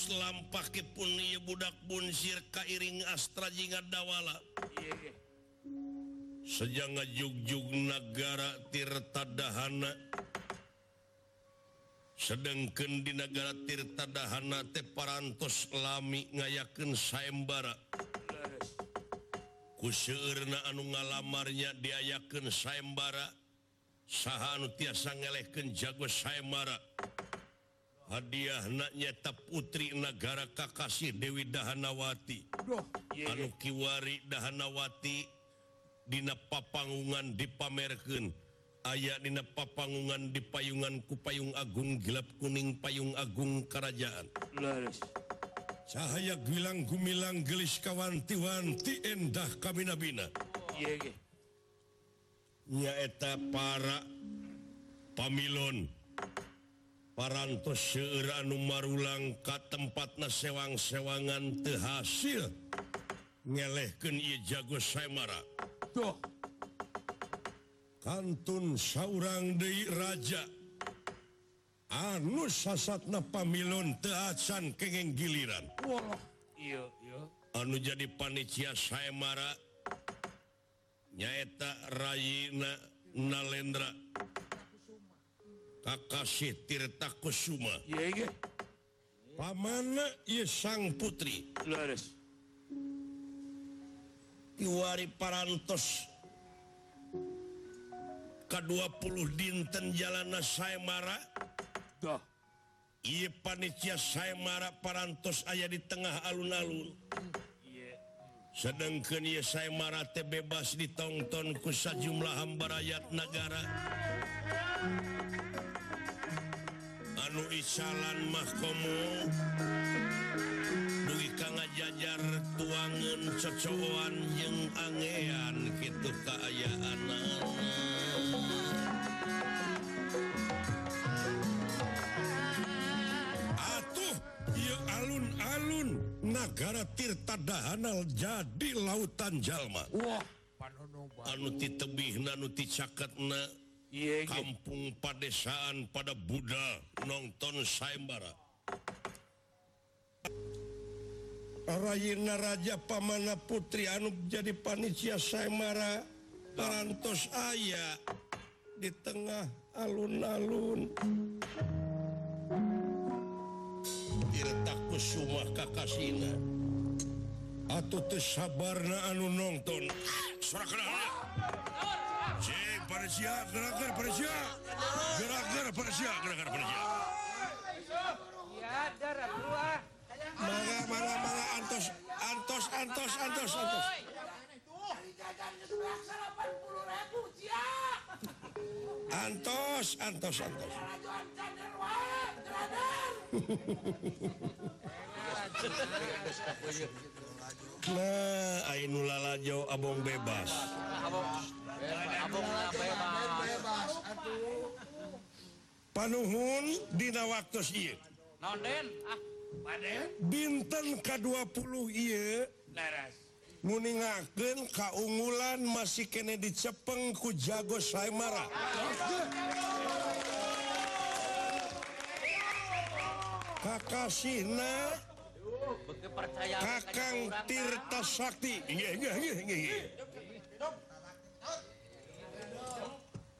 terus lampaki pun budak Bunsir Kairing Astra jinga dawala. Yeah. jugjug negara Tirtadahana. Sedangken di negara Tirtadahana te parantos lami ngayaken sayembara. Kusurna anu ngalamarnya diayaken sayembara sahanu tiasa ngelehken jago sayembara. hadiah anaknyata Putri negara Kakasih Dewi Dahanawati. Anukiwari Dahanawati Dina papangungan dipamerken ayaah Dina papangungan di payungan kupayung Agung gelap kuning payung Agung Kerajaan. Cahaya bilang gumilang gelis kawantiwanti endah kami Nabina nyaeta para pamilon. parantos seu marulang ka tempat na sewang-sewangan tehasil ngelehken ia jago saymara Duh. kantun saurang Dei Raja anu sasat na pamilun tehasan kegeng giliran wow. iyo, iyo. anu jadi panitia saymara nyaeta Raina Nalendra Kakashi Tirta Kusuma Pamana ye sang putri. Laris Iwari parantos. Ke-20 dinten jalana Saemara. Dah Iye panitia Saemara parantos ayah di tengah alun-alun. Sedangkan ia Saemara teh bebas ditonton ku sajumlah hamba rakyat negara anu isalan mahkomu dugi kang ngajajar tuangan cocoan yang angean gitu kaayaan. Atuh yuk alun-alun negara Tirta Dahanal jadi lautan Jalma. Wah. Anu titebih nanu ti caketna. kampung padesaan pada Buddha nonton sayembara. Rayina Raja Pamana Putri Anup jadi panitia Saimara Parantos Ayah di tengah alun-alun. Tirtaku Sumah Kakasina Atau sabarna anu nonton. Suara kenal Persia, gerak-gerak Persia. Gerak-gerak Persia, gerak-gerak Persia. Ya, darah keluar. Mangga, mangga, mangga, antos, antos, antos, antos, antos. Antos, antos, antos. Ainu lalajo Abong bebas. Panuhun Dina waktu dinten ke-20 muningaken keunggulan masih kene dicepeng ku jago Saimara. Kakasina percaya Kakang Tirta Sakti.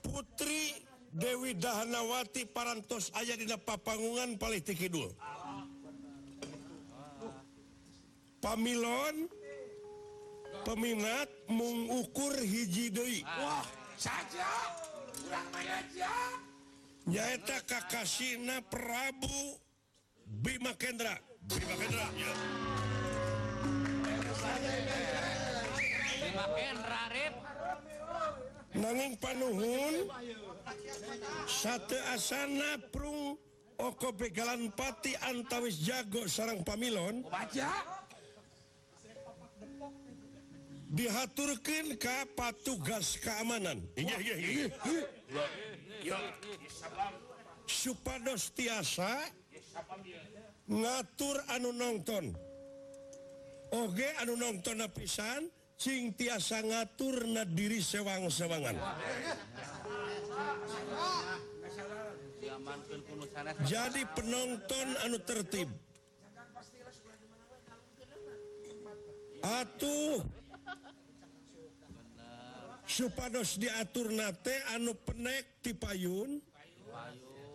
Putri Dewi Dahanawati parantos aya dina papangungan Paliti Kidul Pamilon peminat mengukur hiji deui. Wah saja? Kurang aja. Nyaeta Kakasina Prabu Bima Kendra. Viva Kendra, ya. Viva Kendra, Rip. Nanging panuhun sate asana prung oko begalan pati antawis jago sarang pamilon baca dihaturkan ke patugas keamanan Iya iya iya supados tiasa ngatur anu nonton Oge anu nonton napisan Cing tiasa ngatur na diri sewang-sewangan. Jadi penonton anu tertib. Atuh. Supados diatur nate anu penek ti payun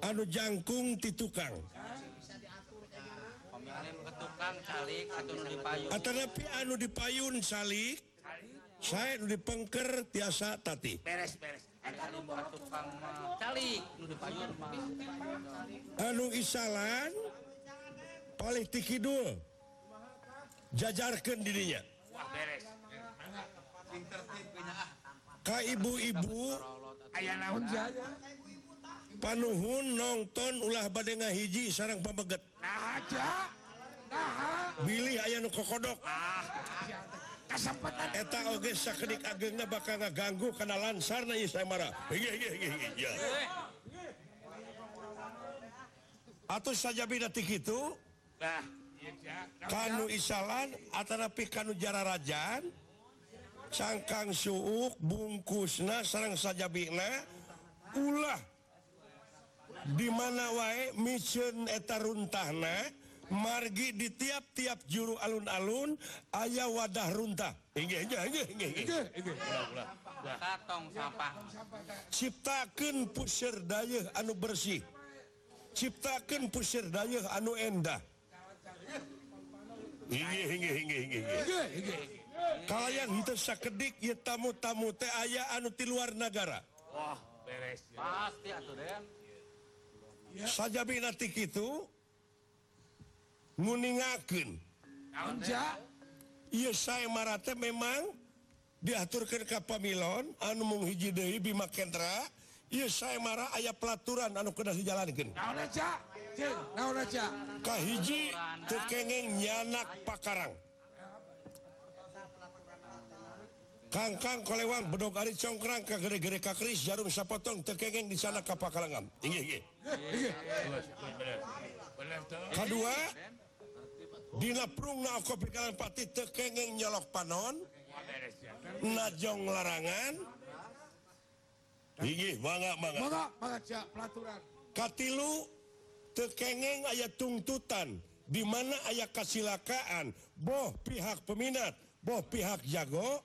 anu jangkung ti tukang. Kang Salik atau nu dipayun. Atanapi anu dipayun Salik. Saya nu dipengker tiasa tati. Beres beres. Anu boga mah Salik nu dipayun mah. Anu isalan paling tikidul. Jajarkan dirinya. Wah beres. Ka ibu-ibu ayah naon jaya. Panuhun nonton ulah badengah hiji sarang pameget. Nah, aja. Billy aya nu kokodok. Ah, Kesempatan eta oge sakedik agengna bakal ngaganggu kana lansarna ieu samara atuh saja bida ti kitu. Nah kanu isalan atanapi kanu jararajan. Cangkang suuk bungkusna sareng sajabina ulah. Di mana wae mission eta runtahna. margi di tiap-tiap juru alun-alun ayaah wadah runtah. Ciptakan pusir dayuh anu bersih. Ciptakan pusir dayuh anu endah. Kalian sakedik ya tamu-tamu teh aya anu di luar negara Wah, beres, pasti saja bintik itu muningaken Iya saya marate memang diaturkan ke pamilon anu mung hiji deui Bima Kendra Iya saya marah ayah pelaturan anu kudu dijalankeun. Naon aja? Naon aja? Ka hiji nyanak pakarang. Kangkang kolewang bedog ari congkrang ka gere-gere kakris jarum sapotong tekengeng di sana ka pakarangan. Inggih inggih. Inggih. Kedua, Dina prungna kopikalanpati tekengeng nyolok panon. Najong larangan. Gigih banget bangetlu tekengeng ayat tuntutan dimana ayaah kasilakaan. Boh pihak peminat boh pihak jago.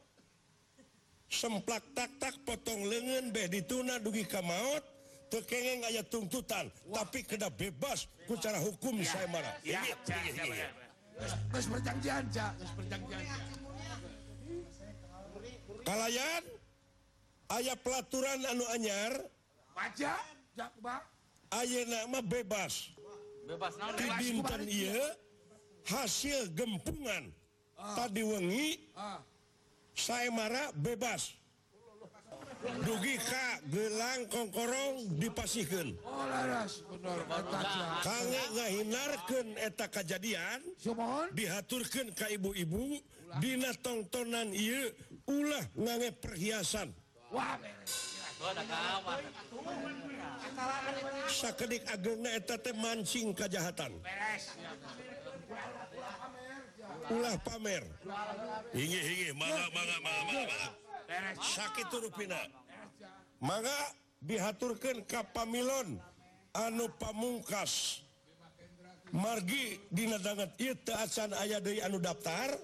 Semplak taktak potong lengan be dituna dugi ke maut. Tekengeng ayat tuntutan Wah. tapi kena bebas secara hukum ya. saya marah. Ya, ya, Terus perjanjian ja, terus perjanjian. Kalayan aya pelaturan anu anyar Baja Jakba Ayeuna mah bebas. Bebas naon di dinten ieu hasil gempungan ah. tadi wengi ah. saya marah bebas. dugi Ka gelang kongkorong dipasikan hinarkan eta kejadian dihaturkan Ka ibu-ibu Dina tontonan I ulah nange perhiasan. Sakedik agungna eta teh mancing kejahatan ulah pamer. Hingi-hingi mangga mangga mangga mangga. sakit Rupina maka dihaturkan kapamilon anu pamungkas. Margi ditangan acan aya dari anu daftar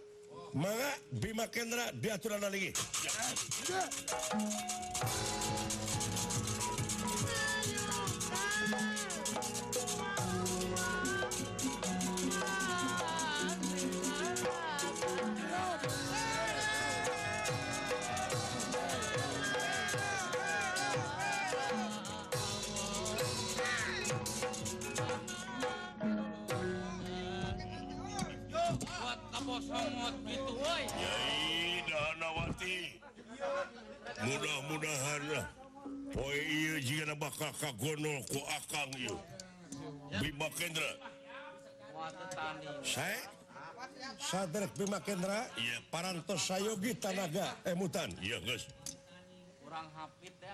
maka Bima Kendra diaturan lagi. Danawati mudah-mudahan jika bakal kagono ku Akang Bima Kendra. Saya? Sadar Bima Kendra iya. parantos sayogi tanaga eh, emutan iya guys.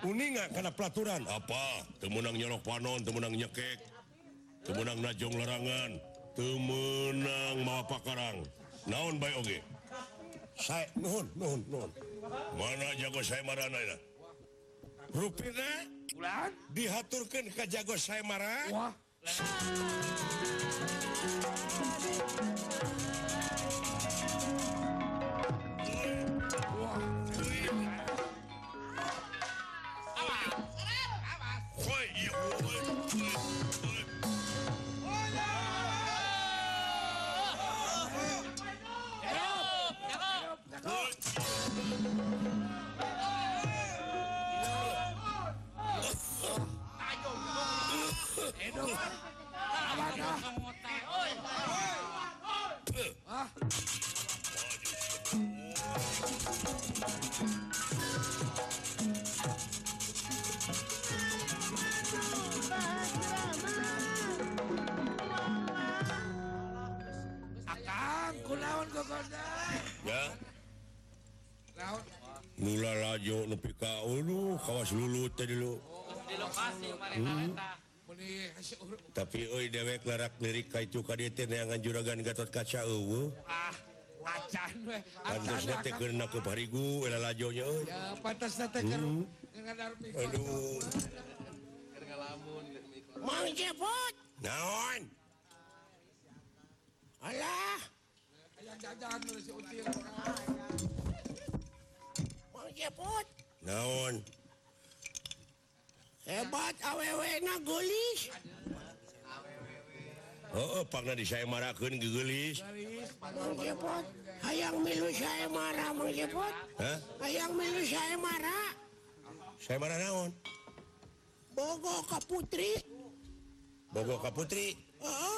Uninga karena pelaturan? Apa? Temenang nyolok panon temenang nyekek. Temenang najong larangan. Temenang mawa pakarang. Naon baik oge? okay. saya nuhun nuhun nuhun mana jago saya marana ya rupina ulah dihaturkan ke jago saya marah. Wah. mula mulalajo lebih Kaulu kawas lulu tadi dulu. Hmm. Tapi Oi dewek larak lirik ka itu ka KDT neangan juragan Gatot kaca eueuh. Ah, wacan we. Pantasna Uwu pantas nate kena ke parigu ela lajonya ya pantas nate hmm. aduh. Mang jebot naon? Alah! naon? Eh, hebat awewelis Oh pernah di saya marahkan gegelis hayang milu saya marah Mang Jepot. Hah? Hayang milu saya marah saya marah naon? Bogo ka putri. Bogo Kaputri Oh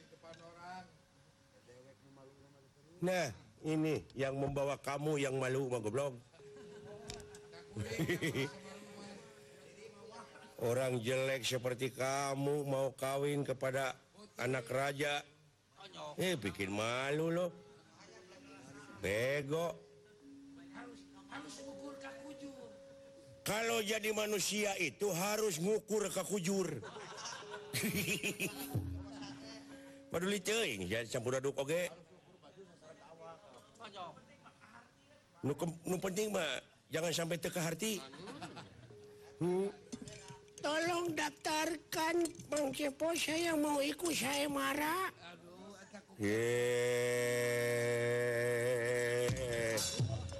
Nah, ini yang membawa kamu yang malu mah goblok. Orang jelek seperti kamu mau kawin kepada anak raja. Eh, bikin malu loh. Bego. Kalau jadi manusia itu harus ngukur ke kujur. Paduli teuing, ya campur aduk oge. tonjok nu, nu penting mah jangan sampai teka hati hmm. tolong daftarkan pengkepo saya mau ikut saya marah yeah.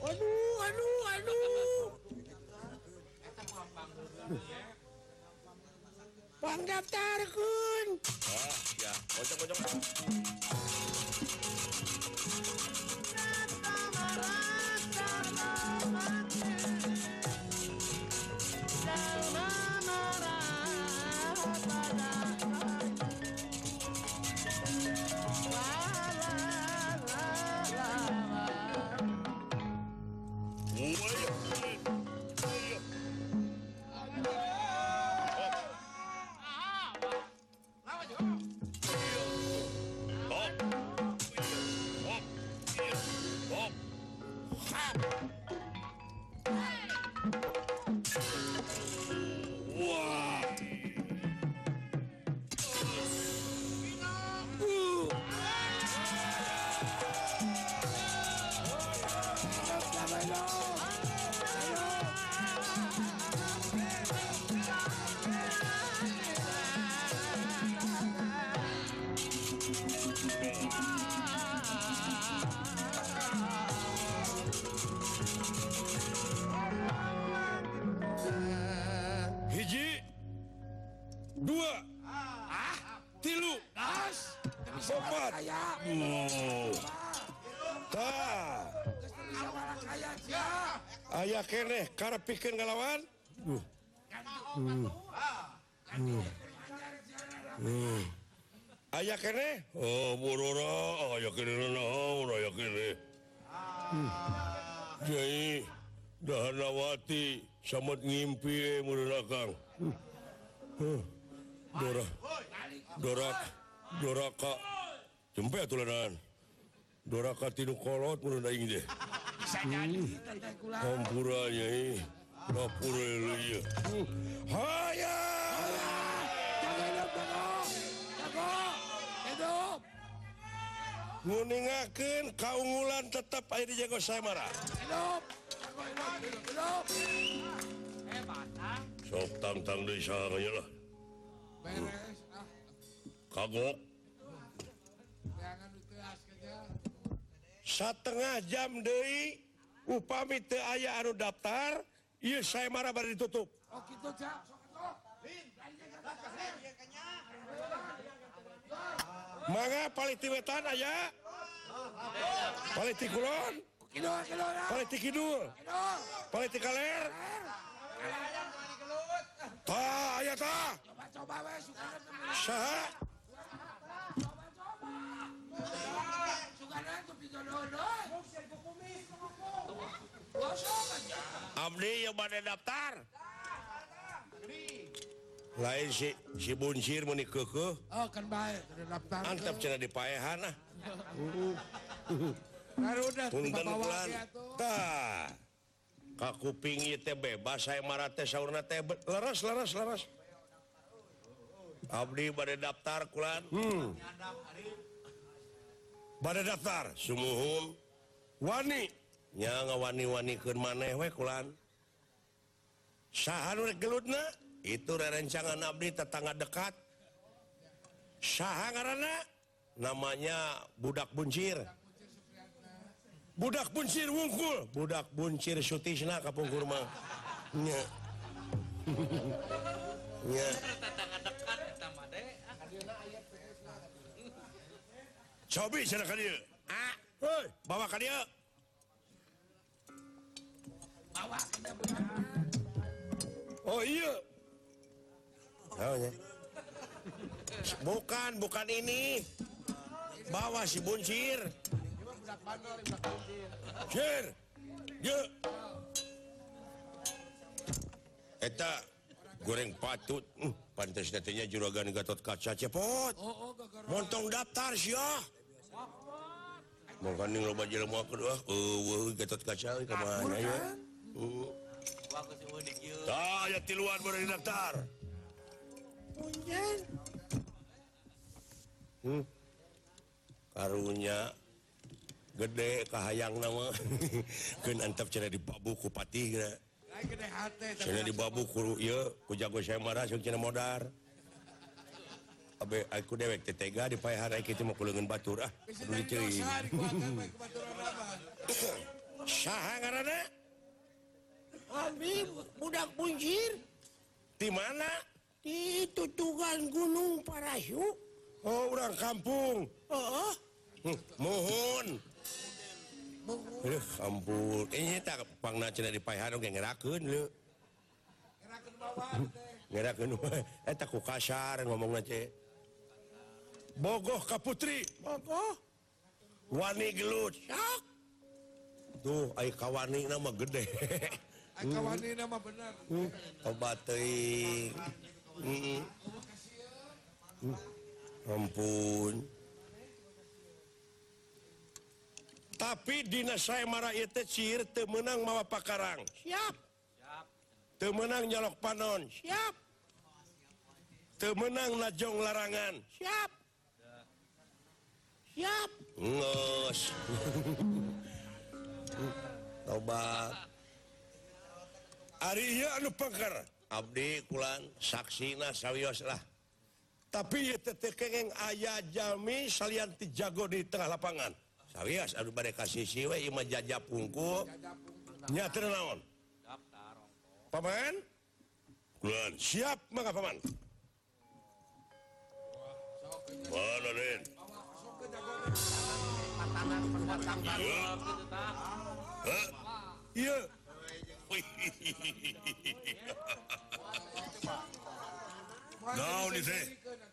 aduh aduh aduh Bang daftarkan ah, ya. Bocok, bocok. dua ah tilu nas opat ta ayah keneh karena pikir ngalawan uh. Uh. Uh. Uh. Ayah kene? Oh, borora, ayah kene naon, ayah kene. Hmm. Jadi, dahanawati, samat ngimpi, eh, mudah kang. Hmm. Uh. Doro Dorok Doraka Jempe tulanan Doraka tinu kolot menurut aing deh. Bisa jadi Kampuranya hmm. ih. Kapura lu iya. Haya. Nguningakeun kaunggulan tetap aya di jago samara. Hidup. Hidup. Hidup. Hidup. Hidup. Hidup. Hidup. Hidup. Hidup. Kagok. Setengah jam deui upami teu aya anu daftar, ieu samara bari ditutup. Oh paliti wetan aya. Paliti kulon. Kidul Kidul. politik kaler ta aya ta coba we Saha? Abdi yang pada daftar? Lain si si buncir meni keke. Oh kan baik daftar antap cina di paehan ah. Garuda punten bulan. tah kakuping ieu teh bebas saya marate saurna teh leres leres leres Abdi pada daftar kulan. hmm. Pada daftar sumuhum waninya ngawani-wani keun maneh we ke manehwe rek gelutna? itu rerencangan Abdi tetangga dekat Saha ngaranna? namanya budak buncir budak buncir wungkul budak buncir Sutisna kapung kurmanya ya. cobi ah. bawa dia. Oh iya. Oh, bukan bukan ini. Bawa si buncir. Sir. Ye. eta goreng patut. Hmm, pantas datanya juragan Gatot kaca cepot. Oh, oh, montong daftar Syah makaning loba jelema kedua. Eh, Eueuh gatot kaca ka mana ya? uh. Tah ah, ya tiluan bari daftar. Hmm. Karunya gede kahayang nama. Keun antep cenah di babu ku patih geura cenah di babu ku ieu ku jago saya marah cenah modar. aku dewek tetega di pay hari kita mau kulengan batur ah kudu diceri saha ngaranna Abi budak punjir di mana di tutugan gunung Parahu oh orang kampung oh hmm, mohon Aduh, eh, ampun. Eh, ini tak pangna cenah di payhano ge ngerakeun leuh. Gerakan bawah. teh. Ngerakeun. Eta eh, ku kasar ngomongna teh. Bogoh Ka Putri. Wani tuh kawani nama gede. Nama bener hmm. obat hmm. hmm. ampun. Tapi Dinas saya marah itu sihir temenang mawa pakarang. Siap. Temenang nyalok panon. Siap. Temenang najong larangan. Siap. Yap. Ngos. Tobat. Ari ieu anu pengker. Abdi kulan saksina sawios lah. Tapi ieu teh kengeng aya jami salian ti jago di tengah lapangan. Sawios anu bade kasih si we ieu mah jajap pungkul. Nya teu naon? Paman? Kulan siap mangga paman. Mana, Den?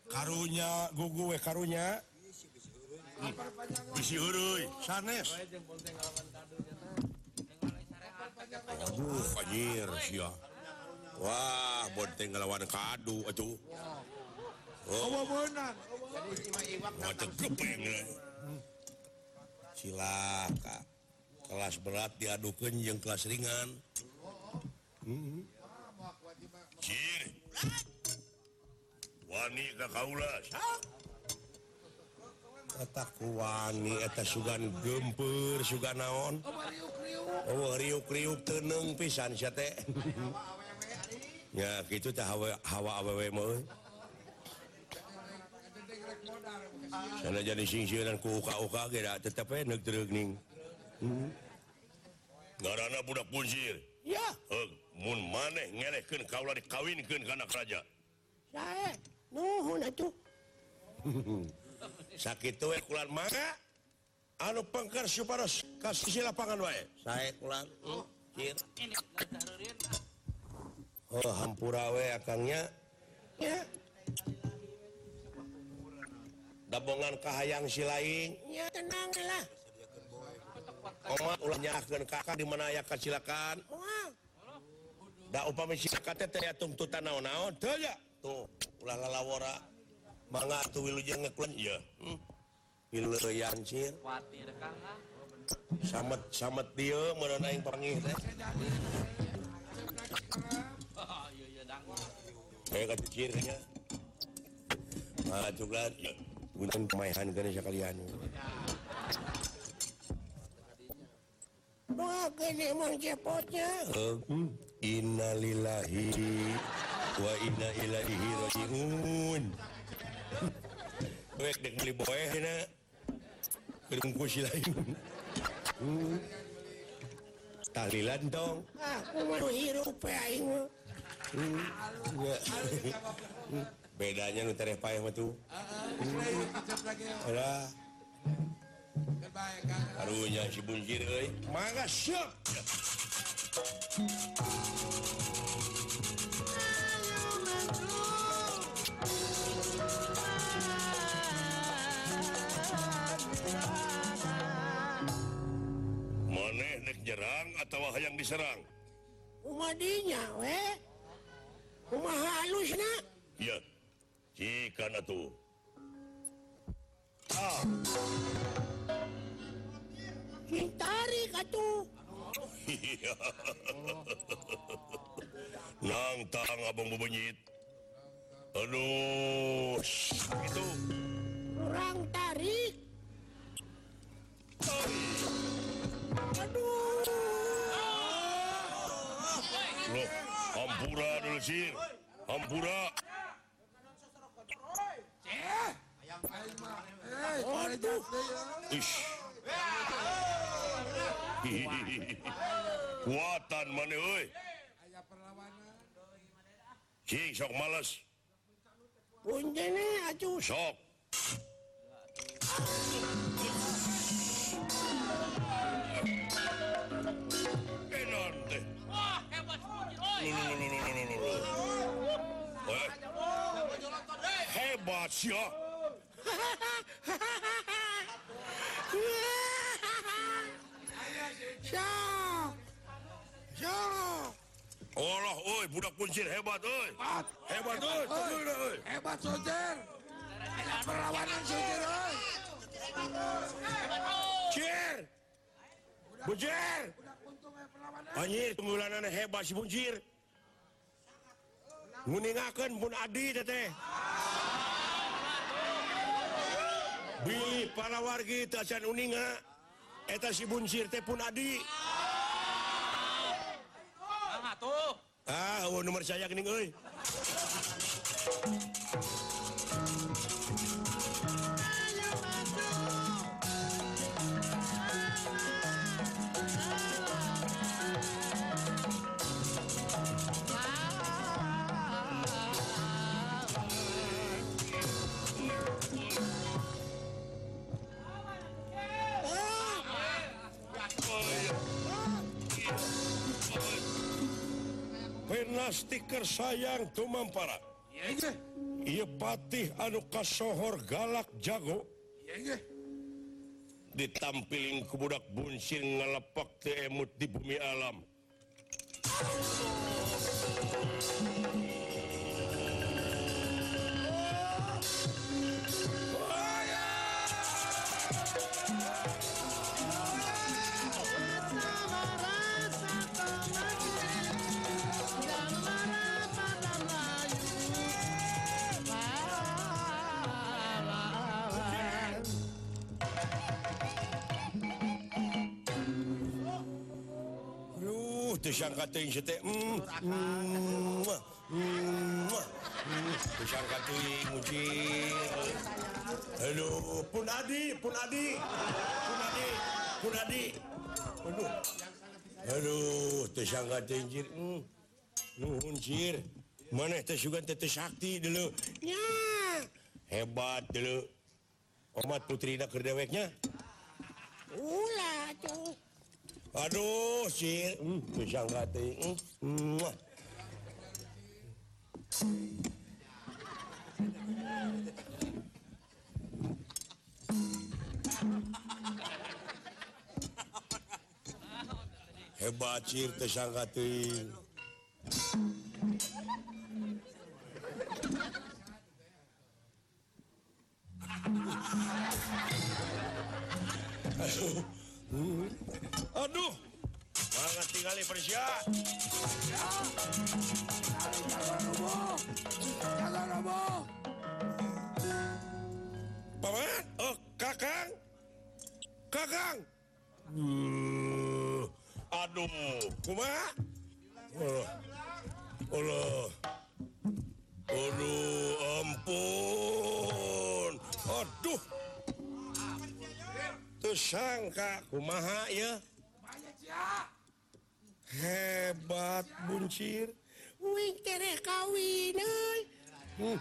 karunya gugu karunya hmm. bisi sanes Aduh, anjir, sia. Wah, bonteng ngelawan kadu, atuh. Oh. Kawabunan. silaka kelas berat diadukan yang kelas ringan. Hmm. wanita kautak wanita Sugan gempur Suga naon. Oh, riuk-riuk teneng pisan ya gitu hawa awew sana jadi singsiran ku uka-uka kira tetap eh, hmm. ya nek terugning hmm. ngarana budak punjir ya. Uh, mun maneh ngelehkeun kaula dikawinkeun kana raja. Saya nuhun atuh. Sakitu we eh, kulan mangga. Anu pengker supaya kasih lapangan wae. Sae kulan oh, ah. oh hampura we akangnya. Ya. dabongan Kahayang silainnya tenanglah kakak dimanaakan silakan. Tuntutan naon-naon. Tuh ulah ulahwara banget tuh wilujeng ngeklen ya hmm. Yancir samet samet dia merenang pengih kayak kecilnya Nah, juga kalian Innalillahi wa inna ilaihi rajiun Wek dek beli boe na Kedungku Inaaihiun talilan dong aku mau hirup bedanya nu tereh payah mah tuh udah karunya si buncir euy mangga siap maneh nek jerang atau hayang diserang? Umadinya we. Kumaha halusna iya. yeah. karena tuh ah. tarik atuh nang tang abang bebunyit aduh itu. Kurang tarik. Aduh. Loh ampura dulu sir ampura kuatan man sok males sok. Hebat sih Allah oi budak kuncir hebat oi. Hebat. Hebat oi. Hebat, oi. hebat sojer. Perlawanan sojer oi. Cir. Bujir. Anjir penggulanan hebat si Bujir. Nguningakeun pun Adi teteh. Bi para wargi tacan uninga eta si Buncir teh pun Adi. tahu nomor saya kening euy stiker sayang tumampara. Ia patih anu kasohor galak jago. Ditampilin kebudak bunsir ngalepak temut di bumi alam. de Jean Ratin, j'étais. Jean Ratin, Mujir. Hello, Punadi, Punadi, Punadi, Punadi. Hello, hello, teh Jean Ratin, Jir. Nuhun, cir, Mana teh juga teh sakti dulu. Ya, hebat dulu. Omat putri nak kerdeweknya. Ulah tuh. Aduh si pisang kati. Hebat cir pisang kati. Aduh. Aduh. Mangat tinggali Persia. Paman, oh Kakang. Kakang. Uh, aduh, kumaha? Oh, Allah. Aduh, ampun. Aduh. Tersangka kumaha ya? hebat buncir Wing tereh kawin hmm.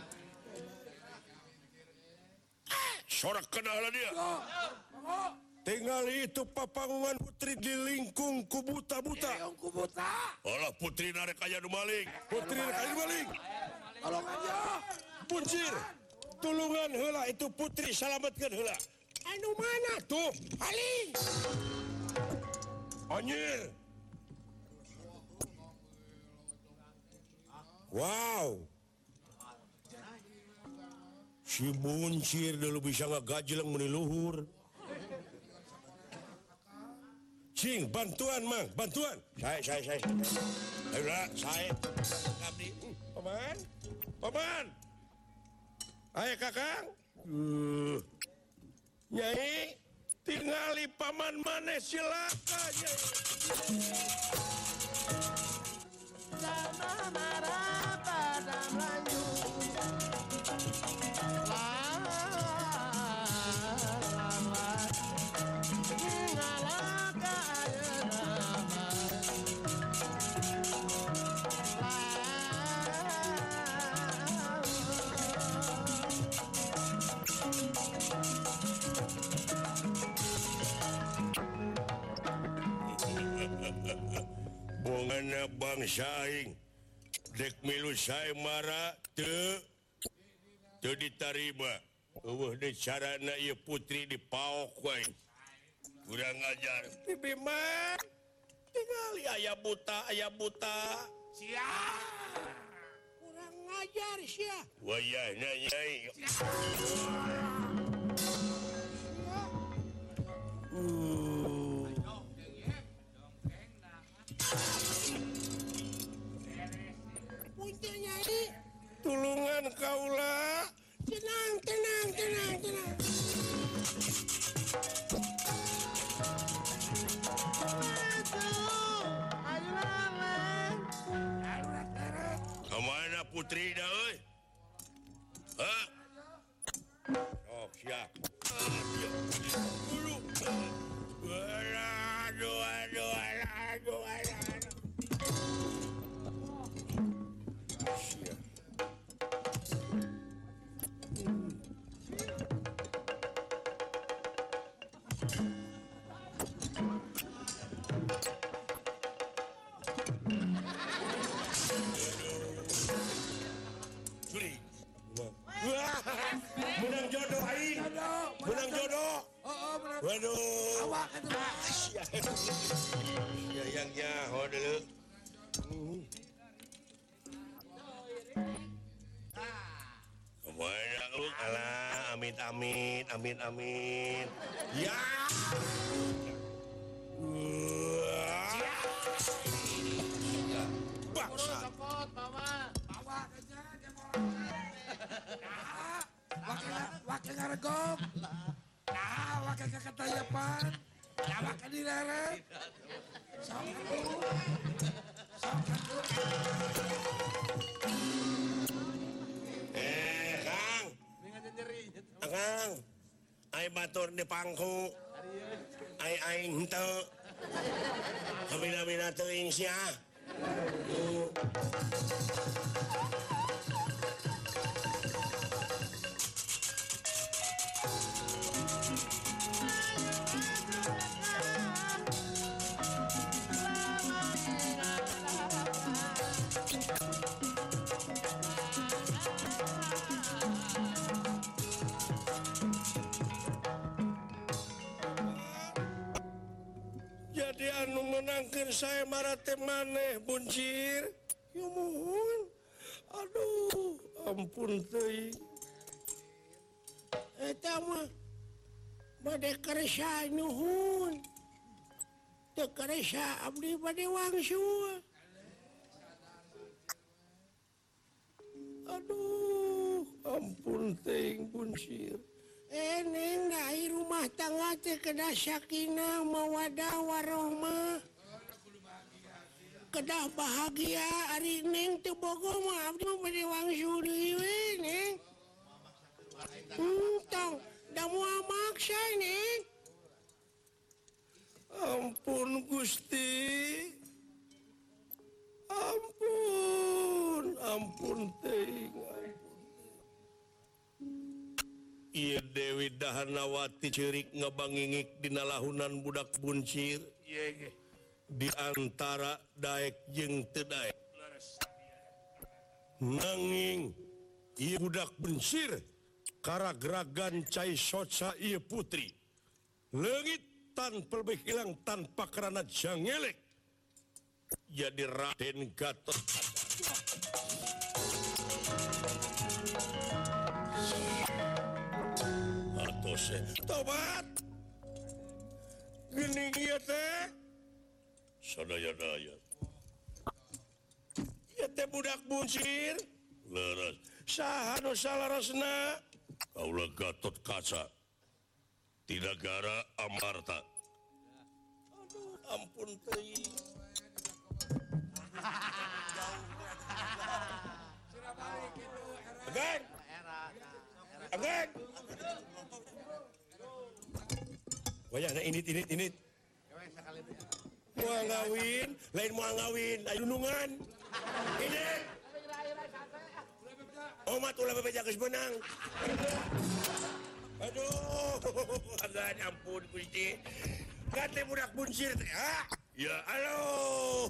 Eh, dia oh, dia. tinggal itu papangan putri di lingkung kubuta-buta Allah putri narek kaya maling. putri narik aja maling. Tolong aja. buncir tulungan hela itu putri selamatkan hela anu mana tuh paling Anjir. Wow. Si Buncir dulu bisa nggak gajelang meni luhur. Cing, bantuan mang, bantuan. Saya, saya, saya. Ayolah, saya. Abdi, hmm, paman, paman. Ayo kakang. Uh. Nyai. tinggali paman maneh silaka sama marah pada Melayu. aya bangsaing dek milu saya marah ditarima. Carana putri di Paokway kurang ngajar tinggal aya buta aya buta. Kurang ngajar way Nyai. Tulungan kaulah. Tenang, tenang, tenang, tenang. Ke mana putri dah, oi? Ha? Oh, siap. Aduh. Aduh, aduh, aduh, aduh, amit amit amit amit ay batur di pangku Aing Lain saya marate maneh buncir. Mohon. Aduh ampun teh. Eh, Eta mah bade karesa nuhun teu badhun Abdi bade Wang Aduh ampun teing buncir. Eh, Eneng dari rumah tangga teh kedah sakinah mawadah warohmah. kedah bahagia Ari Neng tuh bogo mah abdi mah bade wang suri we eh, Neng. Hmm, Entong, da moal maksa Neng. Ampun Gusti. Ampun, ampun teuing. Iya Dewi Dahanawati cirik ngebangingik dina lahunan budak buncir. Iya yeah, yeah. diantara Daek jeng Tedaek nanging ia budak bencir kara geragan cai soca ia putri. Lengit tanpa lebih hilang tanpa kerana jangelek. Jadi Raden Gatot. Atau tobat! Gini iya teh! Sadaya-daya ieu teh budak buncir leres saha nu salarasna kaula Gatot Kaca di negara Amarta. Aduh, ampun teuing. Agan. Agan. Wayah na init init init. mua ngawin lain mua ngawin ayo nungan ini oh, omat ulah bebeja geus benang. Aduh, agak ampun Gusti. kate budak buncir teh. ha Ya, halo,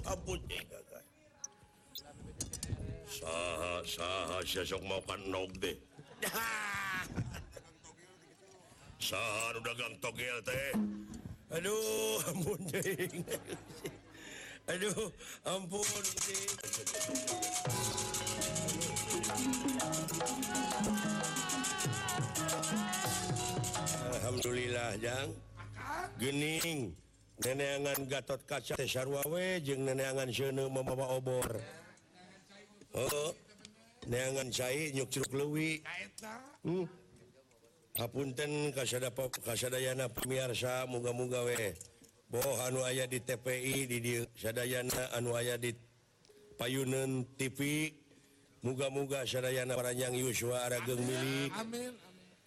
ampun teh kakak. Saha saha sesok mau kan nog deh. Saha nu dagang togel teh. Aduh ampun munding. Aduh ampun munding. Alhamdulillah Jang Gening neneangan Gatot Kaca Teh Sarwawe jeung neneangan Seuneu membawa obor. Heeh. Oh, neangan cai nyuk curug leuwi. Hmm. hapunten Kasadayana pemirsa muga-muga we. Boh anu aya di TPI di Sadayana anu aya di payunun TV muga-muga Sadayana Paranyang Yusua Arageng milik Amin.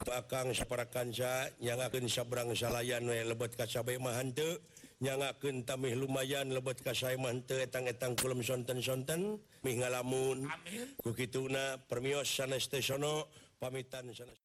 Pakang separa kanca nyangakeun sabrang salayan we lebet ka sabe mah henteu nyangakeun tamih lumayan lebet ka sae mah henteu etang-etang kulum sonten-sonten mih ngalamun. Ku kituna permios sanes teh sono pamitan sanes